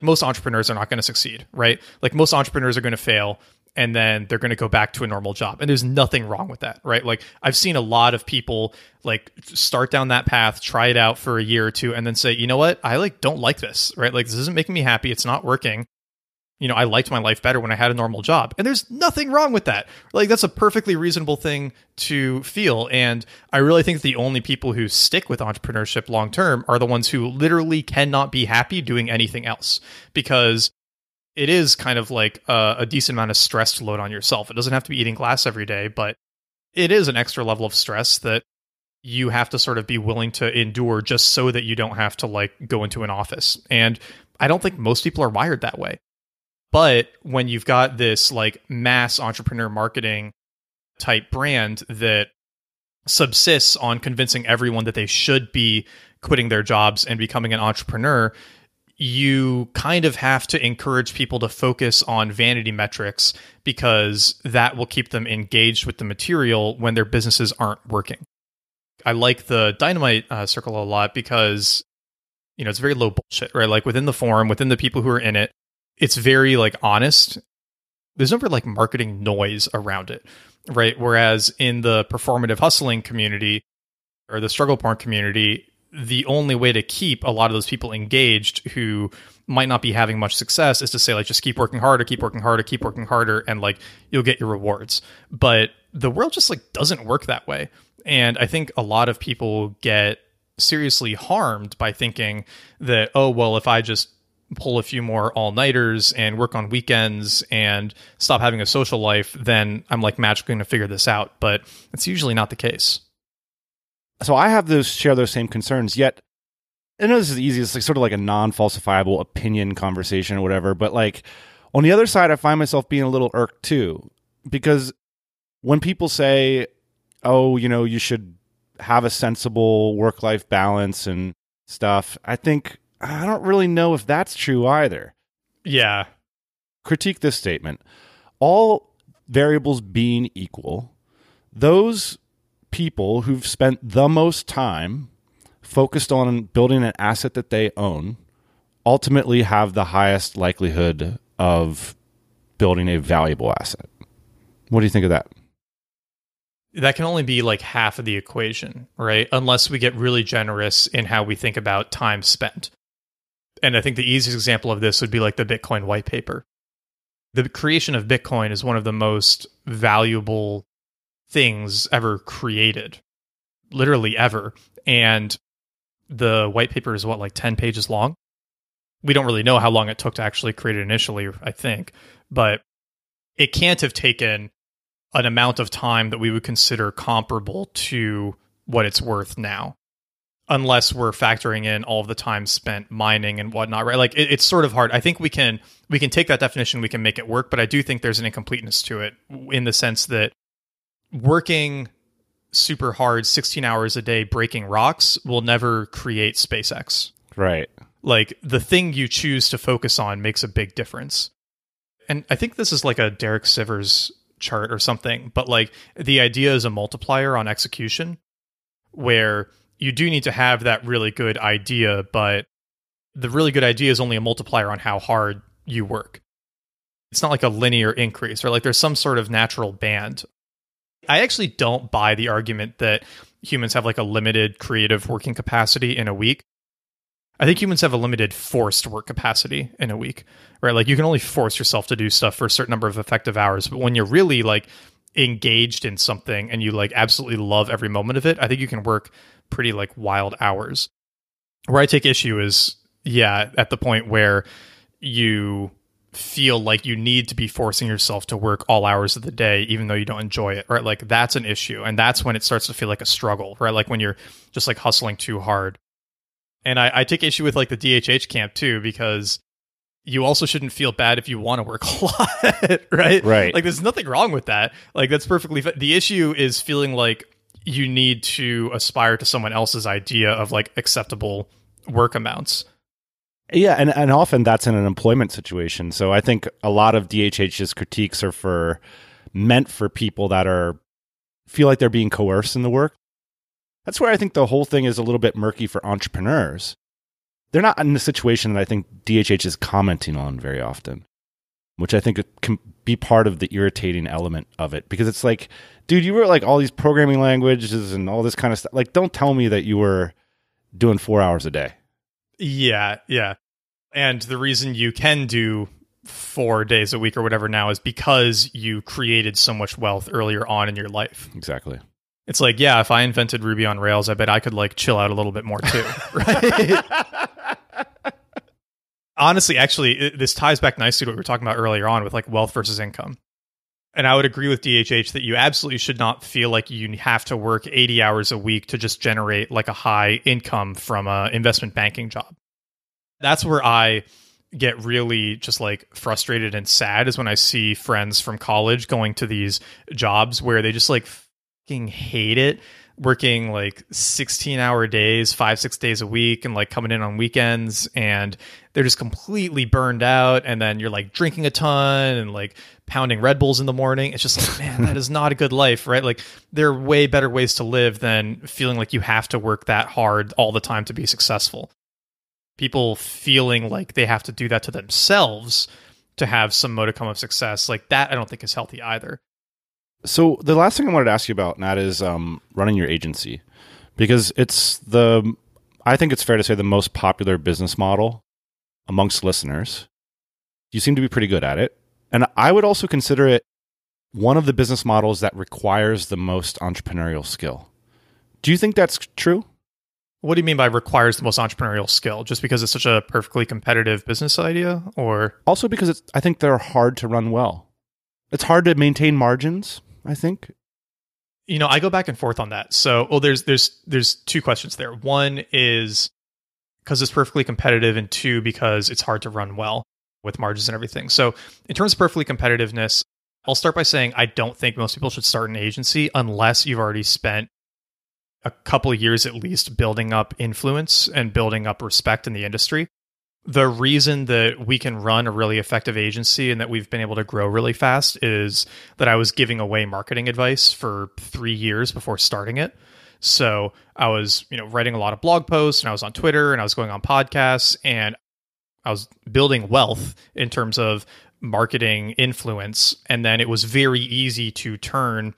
Most entrepreneurs are not going to succeed, right? Like most entrepreneurs are going to fail and then they're going to go back to a normal job. And there's nothing wrong with that, right? Like I've seen a lot of people like start down that path, try it out for a year or two and then say, "You know what? I like don't like this." Right? Like this isn't making me happy. It's not working you know, I liked my life better when I had a normal job. And there's nothing wrong with that. Like, that's a perfectly reasonable thing to feel. And I really think the only people who stick with entrepreneurship long term are the ones who literally cannot be happy doing anything else because it is kind of like a, a decent amount of stress to load on yourself. It doesn't have to be eating glass every day, but it is an extra level of stress that you have to sort of be willing to endure just so that you don't have to like go into an office. And I don't think most people are wired that way. But when you've got this like mass entrepreneur marketing type brand that subsists on convincing everyone that they should be quitting their jobs and becoming an entrepreneur, you kind of have to encourage people to focus on vanity metrics because that will keep them engaged with the material when their businesses aren't working. I like the dynamite uh, circle a lot because you know it's very low bullshit, right? Like within the forum, within the people who are in it, it's very like honest. There's never like marketing noise around it, right? Whereas in the performative hustling community or the struggle porn community, the only way to keep a lot of those people engaged who might not be having much success is to say like just keep working harder, keep working harder, keep working harder and like you'll get your rewards. But the world just like doesn't work that way. And I think a lot of people get seriously harmed by thinking that oh well if I just pull a few more all nighters and work on weekends and stop having a social life, then I'm like magically going to figure this out. But it's usually not the case. so I have those share those same concerns. Yet, I know this is easy. It's like sort of like a non-falsifiable opinion conversation or whatever. But like on the other side, I find myself being a little irked too because when people say, "Oh, you know, you should have a sensible work-life balance and stuff," I think I don't really know if that's true either. Yeah. Critique this statement. All variables being equal, those people who've spent the most time focused on building an asset that they own ultimately have the highest likelihood of building a valuable asset. What do you think of that? That can only be like half of the equation, right? Unless we get really generous in how we think about time spent. And I think the easiest example of this would be like the Bitcoin white paper. The creation of Bitcoin is one of the most valuable things ever created, literally ever. And the white paper is what, like 10 pages long? We don't really know how long it took to actually create it initially, I think, but it can't have taken an amount of time that we would consider comparable to what it's worth now unless we're factoring in all of the time spent mining and whatnot right like it, it's sort of hard i think we can we can take that definition we can make it work but i do think there's an incompleteness to it in the sense that working super hard 16 hours a day breaking rocks will never create SpaceX. Right. Like the thing you choose to focus on makes a big difference. And I think this is like a Derek Sivers chart or something, but like the idea is a multiplier on execution where you do need to have that really good idea, but the really good idea is only a multiplier on how hard you work. It's not like a linear increase, or like there's some sort of natural band I actually don't buy the argument that humans have like a limited creative working capacity in a week. I think humans have a limited forced work capacity in a week, right? Like you can only force yourself to do stuff for a certain number of effective hours, but when you're really like engaged in something and you like absolutely love every moment of it, I think you can work pretty like wild hours. Where I take issue is yeah, at the point where you feel like you need to be forcing yourself to work all hours of the day even though you don't enjoy it right? Like that's an issue. And that's when it starts to feel like a struggle right? Like when you're just like hustling too hard. And i, I take issue with like the dhh camp too because you also shouldn't feel bad if you want to work [laughs] a lot right? Right. Like there's nothing wrong with that. Like that's perfectly the issue is feeling like you need to aspire to someone else's idea of like acceptable work amounts yeah, and, and often that's in an employment situation. So I think a lot of DHH's critiques are for meant for people that are feel like they're being coerced in the work. That's where I think the whole thing is a little bit murky for entrepreneurs. They're not in the situation that I think DHH is commenting on very often, which I think can be part of the irritating element of it because it's like, dude, you were like all these programming languages and all this kind of stuff. Like, don't tell me that you were doing four hours a day. Yeah, yeah. And the reason you can do four days a week or whatever now is because you created so much wealth earlier on in your life. Exactly. It's like, yeah, if I invented Ruby on Rails, I bet I could like chill out a little bit more too. right. [laughs] [laughs] [laughs] Honestly, actually, it, this ties back nicely to what we were talking about earlier on with like wealth versus income. And I would agree with DHH that you absolutely should not feel like you have to work 80 hours a week to just generate like a high income from a investment banking job that's where I get really just like frustrated and sad is when I see friends from college going to these jobs where they just like fucking hate it working like 16 hour days, five, six days a week, and like coming in on weekends. And they're just completely burned out. And then you're like drinking a ton and like pounding Red Bulls in the morning. It's just like, man, that is not a good life, right? Like, there are way better ways to live than feeling like you have to work that hard all the time to be successful people feeling like they have to do that to themselves to have some modicum of success like that i don't think is healthy either so the last thing i wanted to ask you about nat is um, running your agency because it's the i think it's fair to say the most popular business model amongst listeners you seem to be pretty good at it and i would also consider it one of the business models that requires the most entrepreneurial skill do you think that's true what do you mean by requires the most entrepreneurial skill? Just because it's such a perfectly competitive business idea, or also because it's, I think they're hard to run well. It's hard to maintain margins. I think You know, I go back and forth on that. So, well, there's there's there's two questions there. One is because it's perfectly competitive, and two because it's hard to run well with margins and everything. So, in terms of perfectly competitiveness, I'll start by saying I don't think most people should start an agency unless you've already spent a couple of years at least building up influence and building up respect in the industry. The reason that we can run a really effective agency and that we've been able to grow really fast is that I was giving away marketing advice for 3 years before starting it. So, I was, you know, writing a lot of blog posts and I was on Twitter and I was going on podcasts and I was building wealth in terms of marketing influence. And then it was very easy to turn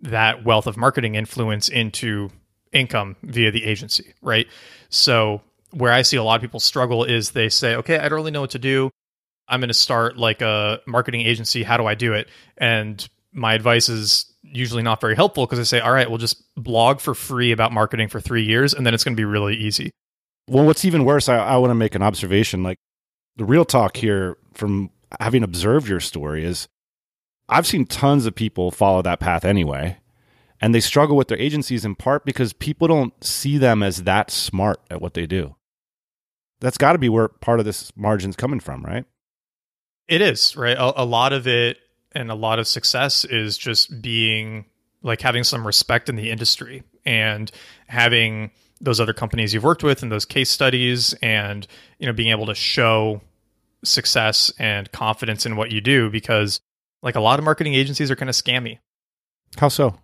that wealth of marketing influence into income via the agency, right? So, where I see a lot of people struggle is they say, okay, I don't really know what to do. I'm going to start like a marketing agency. How do I do it? And my advice is usually not very helpful because I say, all right, we'll just blog for free about marketing for three years and then it's going to be really easy. Well, what's even worse, I, I want to make an observation. Like the real talk here from having observed your story is I've seen tons of people follow that path anyway. And they struggle with their agencies in part because people don't see them as that smart at what they do. That's got to be where part of this margin's coming from, right? It is, right? A, a lot of it and a lot of success is just being like having some respect in the industry and having those other companies you've worked with and those case studies and you know being able to show success and confidence in what you do because like a lot of marketing agencies are kind of scammy. How so?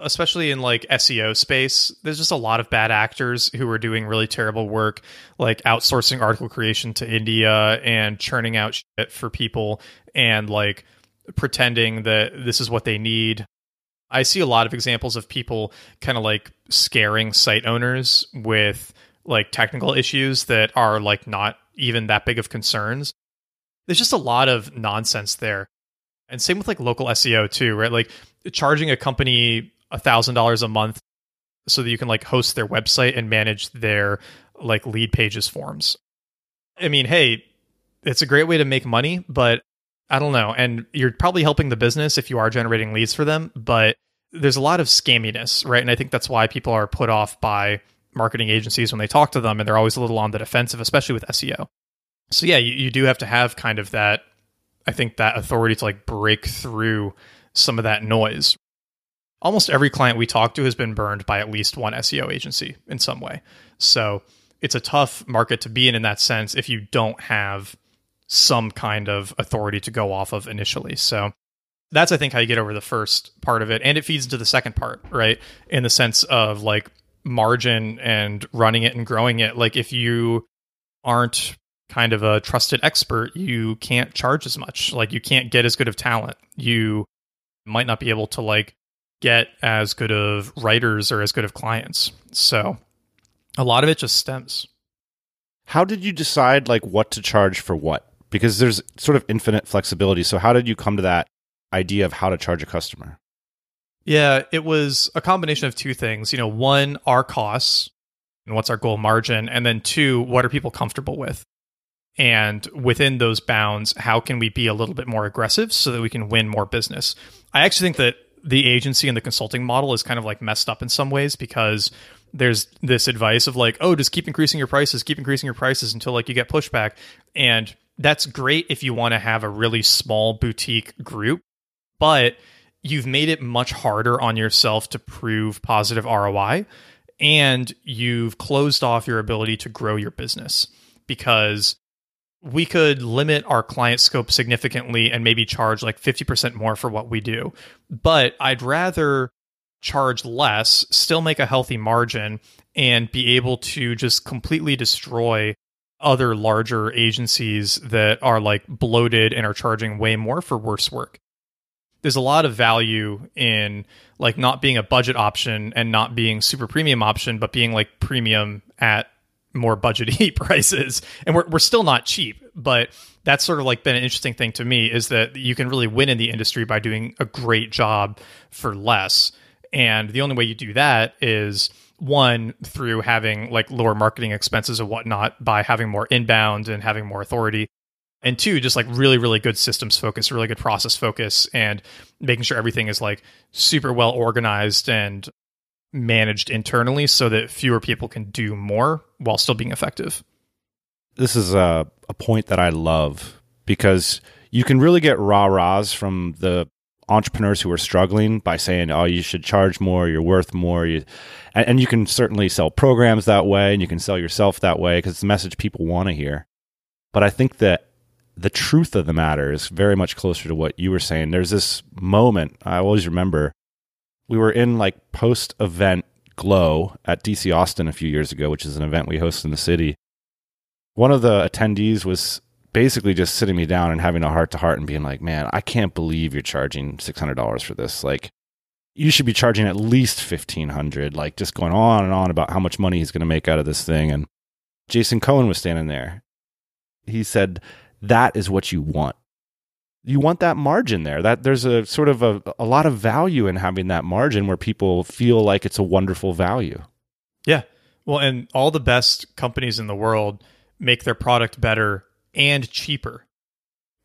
Especially in like SEO space, there's just a lot of bad actors who are doing really terrible work, like outsourcing article creation to India and churning out shit for people and like pretending that this is what they need. I see a lot of examples of people kind of like scaring site owners with like technical issues that are like not even that big of concerns. There's just a lot of nonsense there. And same with like local SEO too, right? Like charging a company a thousand dollars a month so that you can like host their website and manage their like lead pages forms. I mean, hey, it's a great way to make money, but I don't know. And you're probably helping the business if you are generating leads for them, but there's a lot of scamminess, right? And I think that's why people are put off by marketing agencies when they talk to them and they're always a little on the defensive, especially with SEO. So yeah, you, you do have to have kind of that, I think that authority to like break through some of that noise. Almost every client we talk to has been burned by at least one SEO agency in some way. So it's a tough market to be in in that sense if you don't have some kind of authority to go off of initially. So that's I think how you get over the first part of it and it feeds into the second part, right? In the sense of like margin and running it and growing it. Like if you aren't kind of a trusted expert, you can't charge as much. Like you can't get as good of talent. You might not be able to like get as good of writers or as good of clients. So a lot of it just stems. How did you decide like what to charge for what? Because there's sort of infinite flexibility. So how did you come to that idea of how to charge a customer? Yeah, it was a combination of two things. You know, one, our costs and what's our goal margin, and then two, what are people comfortable with? And within those bounds, how can we be a little bit more aggressive so that we can win more business? I actually think that the agency and the consulting model is kind of like messed up in some ways because there's this advice of like, oh, just keep increasing your prices, keep increasing your prices until like you get pushback. And that's great if you want to have a really small boutique group, but you've made it much harder on yourself to prove positive ROI and you've closed off your ability to grow your business because we could limit our client scope significantly and maybe charge like 50% more for what we do. But I'd rather charge less, still make a healthy margin, and be able to just completely destroy other larger agencies that are like bloated and are charging way more for worse work there's a lot of value in like not being a budget option and not being super premium option, but being like premium at more budgety [laughs] prices. And we're we're still not cheap, but that's sort of like been an interesting thing to me is that you can really win in the industry by doing a great job for less. And the only way you do that is one through having like lower marketing expenses and whatnot by having more inbound and having more authority and two just like really really good systems focus really good process focus and making sure everything is like super well organized and managed internally so that fewer people can do more while still being effective this is a, a point that i love because you can really get rah rahs from the entrepreneurs who are struggling by saying, "Oh, you should charge more. You're worth more." You, and, and you can certainly sell programs that way, and you can sell yourself that way because it's the message people want to hear. But I think that the truth of the matter is very much closer to what you were saying. There's this moment I always remember. We were in like post event glow at DC Austin a few years ago, which is an event we host in the city. One of the attendees was basically just sitting me down and having a heart to heart and being like, man, I can't believe you're charging $600 for this. Like, you should be charging at least 1500 like just going on and on about how much money he's going to make out of this thing and jason cohen was standing there he said that is what you want you want that margin there that there's a sort of a, a lot of value in having that margin where people feel like it's a wonderful value yeah well and all the best companies in the world make their product better and cheaper.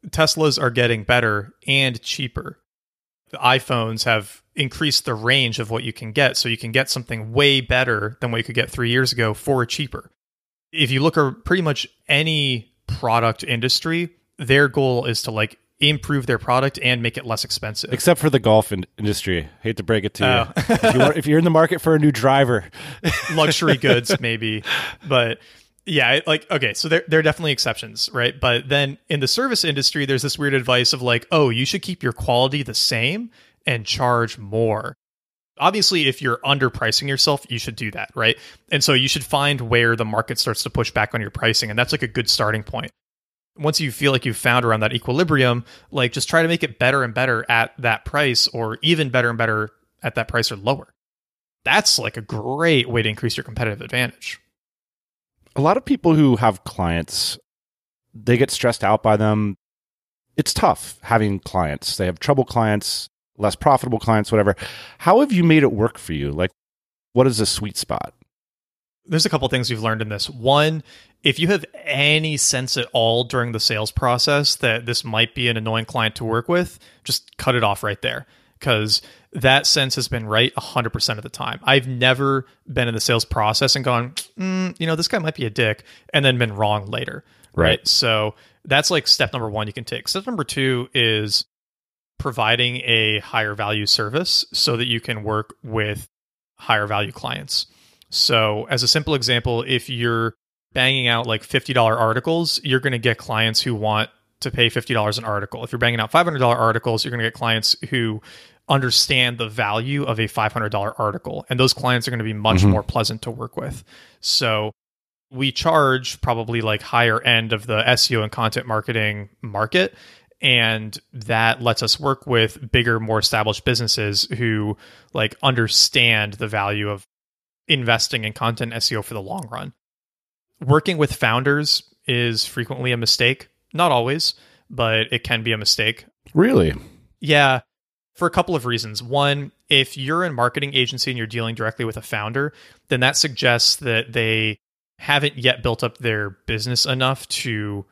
Teslas are getting better and cheaper. The iPhones have increased the range of what you can get, so you can get something way better than what you could get three years ago for cheaper. If you look at pretty much any product industry, their goal is to like improve their product and make it less expensive. Except for the golf in- industry. Hate to break it to oh. you. if, you want, if you're in the market for a new driver, [laughs] luxury goods [laughs] maybe, but yeah, like okay, so there there are definitely exceptions, right? But then in the service industry, there's this weird advice of like, oh, you should keep your quality the same and charge more. Obviously, if you're underpricing yourself, you should do that, right? And so you should find where the market starts to push back on your pricing, and that's like a good starting point. Once you feel like you've found around that equilibrium, like just try to make it better and better at that price, or even better and better at that price or lower. That's like a great way to increase your competitive advantage a lot of people who have clients, they get stressed out by them. It's tough having clients. They have trouble clients, less profitable clients, whatever. How have you made it work for you? Like, what is the sweet spot? There's a couple things we've learned in this. One, if you have any sense at all during the sales process that this might be an annoying client to work with, just cut it off right there because that sense has been right 100% of the time. I've never been in the sales process and gone, mm, you know, this guy might be a dick, and then been wrong later. Right. right. So that's like step number one you can take. Step number two is providing a higher value service so that you can work with higher value clients. So, as a simple example, if you're banging out like $50 articles, you're going to get clients who want to pay $50 an article. If you're banging out $500 articles, you're going to get clients who understand the value of a $500 article. And those clients are going to be much mm-hmm. more pleasant to work with. So we charge probably like higher end of the SEO and content marketing market. And that lets us work with bigger, more established businesses who like understand the value of investing in content SEO for the long run. Working with founders is frequently a mistake. Not always, but it can be a mistake. Really? Yeah for a couple of reasons. One, if you're in marketing agency and you're dealing directly with a founder, then that suggests that they haven't yet built up their business enough to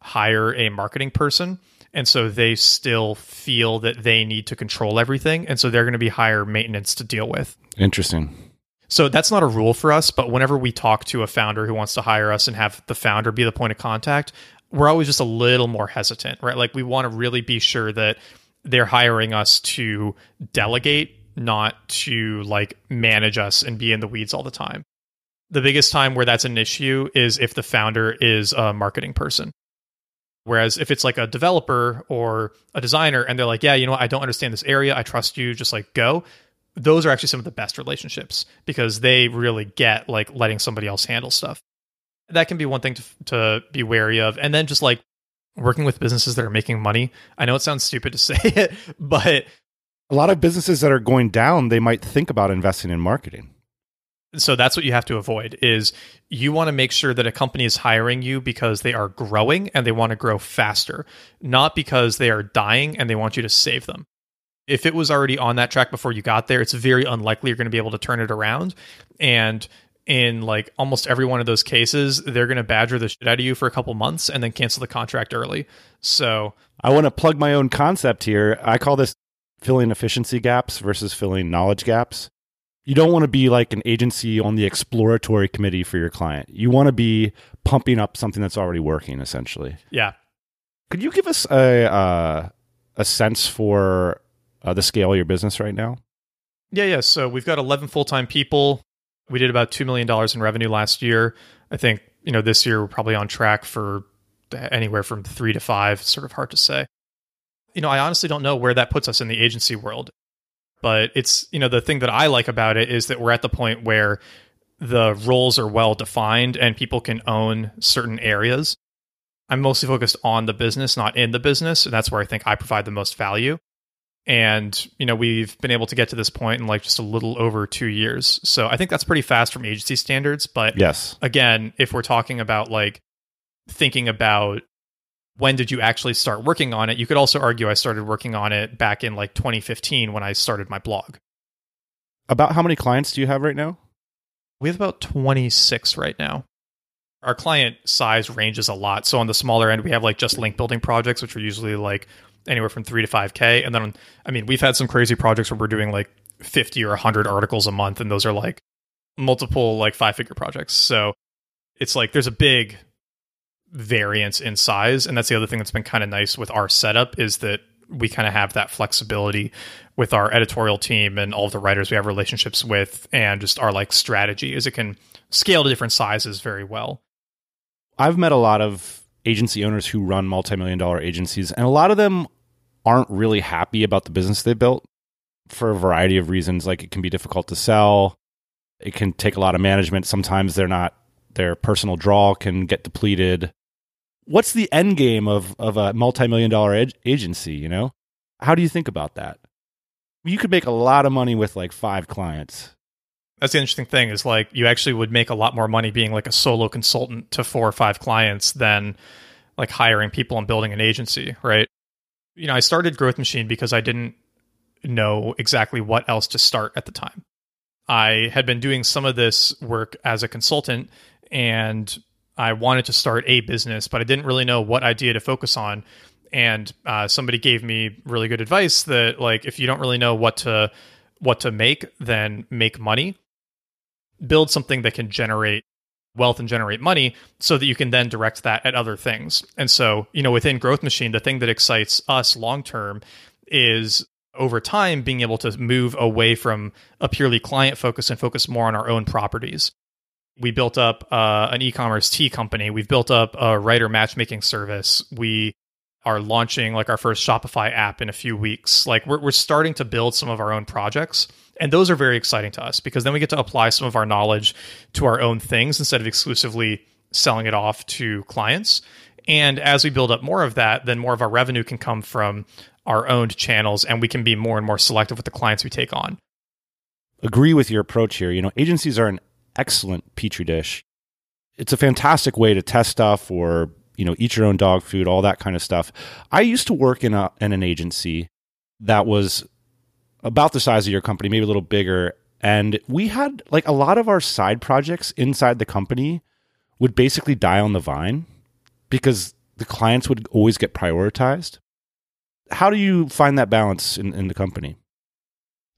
hire a marketing person. And so they still feel that they need to control everything. And so they're going to be higher maintenance to deal with. Interesting. So that's not a rule for us, but whenever we talk to a founder who wants to hire us and have the founder be the point of contact, we're always just a little more hesitant, right? Like we want to really be sure that they're hiring us to delegate, not to like manage us and be in the weeds all the time. The biggest time where that's an issue is if the founder is a marketing person. Whereas if it's like a developer or a designer and they're like, yeah, you know what, I don't understand this area, I trust you, just like go. Those are actually some of the best relationships because they really get like letting somebody else handle stuff. That can be one thing to, to be wary of. And then just like working with businesses that are making money. I know it sounds stupid to [laughs] say it, but a lot of businesses that are going down, they might think about investing in marketing. So that's what you have to avoid is you want to make sure that a company is hiring you because they are growing and they want to grow faster, not because they are dying and they want you to save them. If it was already on that track before you got there, it's very unlikely you're going to be able to turn it around and in like almost every one of those cases, they're going to badger the shit out of you for a couple months and then cancel the contract early. So I want to plug my own concept here. I call this filling efficiency gaps versus filling knowledge gaps. You don't want to be like an agency on the exploratory committee for your client. You want to be pumping up something that's already working, essentially. yeah, Could you give us a uh, a sense for uh, the scale of your business right now? Yeah, yeah. So we've got 11 full time people. We did about $2 million in revenue last year. I think, you know, this year we're probably on track for anywhere from three to five. It's sort of hard to say. You know, I honestly don't know where that puts us in the agency world. But it's, you know, the thing that I like about it is that we're at the point where the roles are well defined and people can own certain areas. I'm mostly focused on the business, not in the business. And that's where I think I provide the most value and you know we've been able to get to this point in like just a little over two years. So i think that's pretty fast from agency standards. But Yes. again if we're talking about like thinking about when did you actually start working on it you could also argue i started working on it back in like 2015 when i started my blog. About how many clients do you have right now? we have about 26 right now. Our client size ranges a lot. So on the smaller end we have like just link building projects which are usually like anywhere from 3 to 5k and then i mean we've had some crazy projects where we're doing like 50 or 100 articles a month and those are like multiple like five figure projects. So it's like there's a big variance in size and that's the other thing that's been kind of nice with our setup is that we kind of have that flexibility with our editorial team and all of the writers we have relationships with and just our like strategy is it can scale to different sizes very well. I've met a lot of agency owners who run multi-million dollar agencies and a lot of them aren't really happy about the business they built for a variety of reasons. Like it can be difficult to sell. It can take a lot of management. Sometimes they're not their personal draw can get depleted. What's the end game of of a multi-million dollar ag- agency you know? How do you think about that? You could make a lot of money with like five clients. That's the interesting thing is like you actually would make a lot more money being like a solo consultant to four or five clients than like hiring people and building an agency right you know i started growth machine because i didn't know exactly what else to start at the time. I had been doing some of this work as a consultant and i wanted to start a business but i didn't really know what idea to focus on. And uh, somebody gave me really good advice that like if you don't really know what to what to make then make money. Build something that can generate wealth and generate money so that you can then direct that at other things. And so, you know, within Growth Machine, the thing that excites us long term is over time being able to move away from a purely client focus and focus more on our own properties. We built up uh, an e commerce tea company. We've built up a writer matchmaking service. We are launching like our first Shopify app in a few weeks. Like we're, we're starting to build some of our own projects. And those are very exciting to us because then we get to apply some of our knowledge to our own things instead of exclusively selling it off to clients. And as we build up more of that, then more of our revenue can come from our owned channels and we can be more and more selective with the clients we take on. agree with your approach here. You know, agencies are an excellent petri dish. It's a fantastic way to test stuff or, you know, eat your own dog food, all that kind of stuff. I used to work in a in an agency that was about the size of your company, maybe a little bigger, and we had like a lot of our side projects inside the company would basically die on the vine because the clients would always get prioritized. How do you find that balance in, in the company?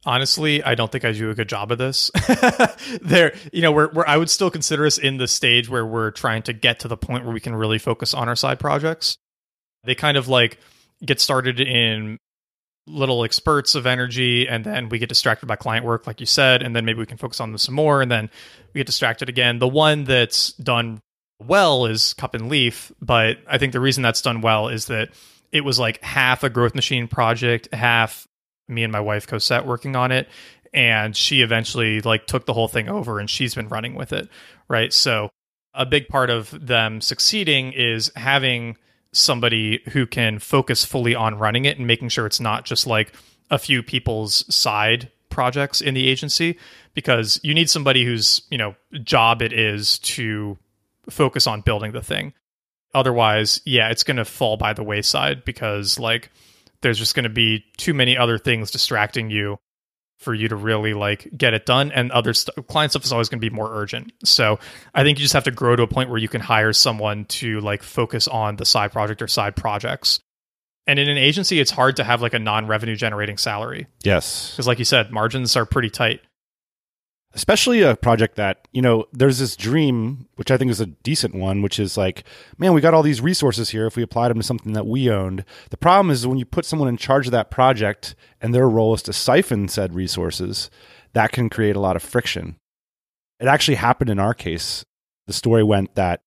Honestly, I don't think I do a good job of this. [laughs] there, you know, we're I would still consider us in the stage where we're trying to get to the point where we can really focus on our side projects. They kind of like get started in little like spurts of energy and then we get distracted by client work like you said and then maybe we can focus on them some more and then we get distracted again. The one that's done well is cup and leaf but i think the reason that's done well is that it was like half a growth machine project half me and my wife cosette working on it and she eventually like took the whole thing over and she's been running with it right? So a big part of them succeeding is having somebody who can focus fully on running it and making sure it's not just like a few people's side projects in the agency because you need somebody whose you know job it is to focus on building the thing. Otherwise yeah it's going to fall by the wayside because like there's just going to be too many other things distracting you for you to really like get it done and other st- client stuff is always going to be more urgent. So i think you just have to grow to a point where you can hire someone to like focus on the side project or side projects. And in an agency it's hard to have like a non-revenue generating salary. Yes. because like you said margins are pretty tight especially a project that you know there's this dream which i think is a decent one which is like man we got all these resources here if we applied them to something that we owned. The problem is when you put someone in charge of that project and their role is to siphon said resources that can create a lot of friction. It actually happened in our case. The story went that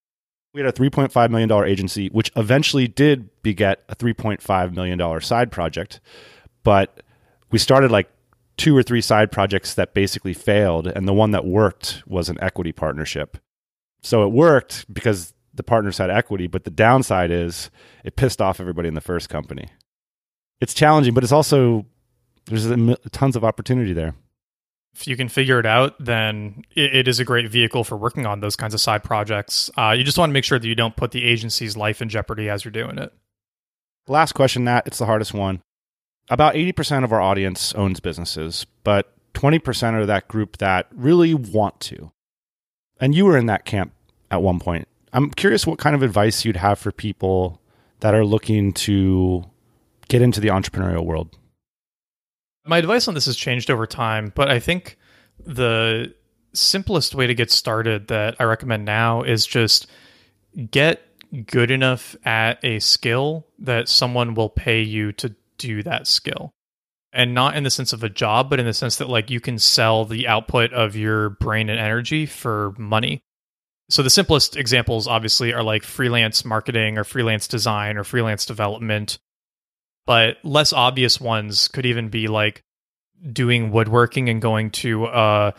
we had a $3.5 million agency which eventually did beget a $3.5 million side project but we started like two or three side projects that basically failed and the one that worked was an equity partnership. So it worked because the partners had equity but the downside is it pissed off everybody in the first company. It's challenging but it's also there's a tons of opportunity there. If you can figure it out, then it, it is a great vehicle for working on those kinds of side projects. Uh, you just want to make sure that you don't put the agency's life in jeopardy as you're doing it. last question nat. It's the hardest one about 80% of our audience owns businesses but 20% are that group that really want to. And you were in that camp at one point. I'm curious what kind of advice you'd have for people that are looking to get into the entrepreneurial world. My advice on this has changed over time, but I think the simplest way to get started that I recommend now is just get good enough at a skill that someone will pay you to do that skill. And not in the sense of a job, but in the sense that like you can sell the output of your brain and energy for money. So the simplest examples obviously are like freelance marketing or freelance design or freelance development. But less obvious ones could even be like doing woodworking and going to a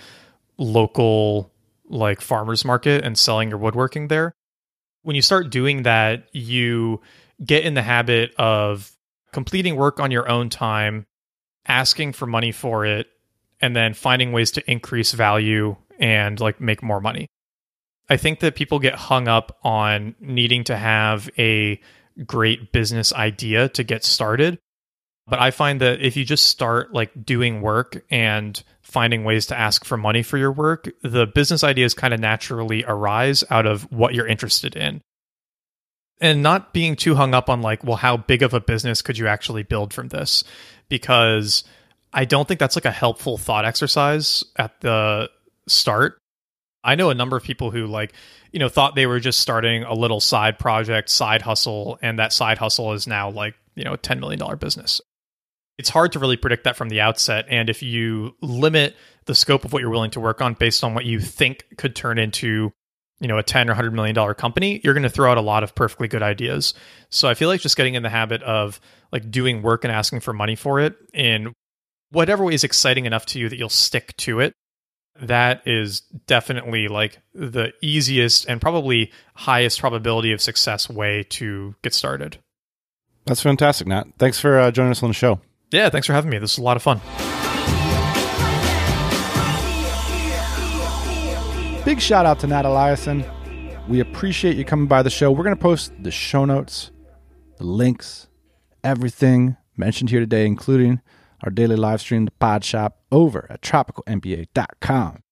local like farmers market and selling your woodworking there. When you start doing that, you get in the habit of completing work on your own time, asking for money for it, and then finding ways to increase value and like make more money. I think that people get hung up on needing to have a great business idea to get started. But I find that if you just start like doing work and finding ways to ask for money for your work, the business ideas kind of naturally arise out of what you're interested in. And not being too hung up on like, well, how big of a business could you actually build from this? Because I don't think that's like a helpful thought exercise at the start. I know a number of people who like, you know, thought they were just starting a little side project, side hustle, and that side hustle is now like, you know, a $10 million business. It's hard to really predict that from the outset. And if you limit the scope of what you're willing to work on based on what you think could turn into, you know, a 10 or 100 million dollar company, you're going to throw out a lot of perfectly good ideas. So I feel like just getting in the habit of like doing work and asking for money for it in whatever way is exciting enough to you that you'll stick to it that is definitely like the easiest and probably highest probability of success way to get started. that's fantastic nat thanks for uh, joining us on the show Yeah, thanks for having me. This is a lot of fun. Big shout out to Nat Eliason. We appreciate you coming by the show. We're going to post the show notes, the links, everything mentioned here today, including our daily live stream, the pod shop, over at tropicalmba.com.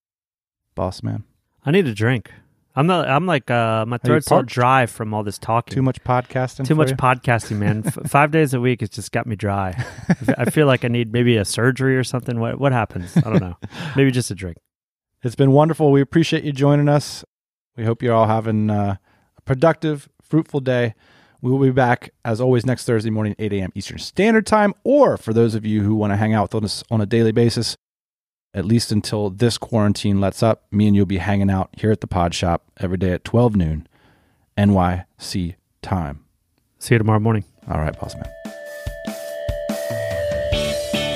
Boss man, I need a drink. I'm not. I'm like uh, my throat's all dry from all this talking. too much podcasting? Too much you? podcasting, man. [laughs] F- five days a week, it's just got me dry. [laughs] I feel like I need maybe a surgery or something. What what happens? I don't know. [laughs] Maybe just a drink. It's been wonderful. We appreciate you joining us. We hope you're all having uh, a productive, fruitful day. We will be back, as always, next Thursday morning, 8 a.m. Eastern Standard Time. Or for those of you who want to hang out with us on a daily basis, at least until this quarantine lets up, me and you'll be hanging out here at the pod shop every day at 12 noon, NYC time. See you tomorrow morning. All right, boss man.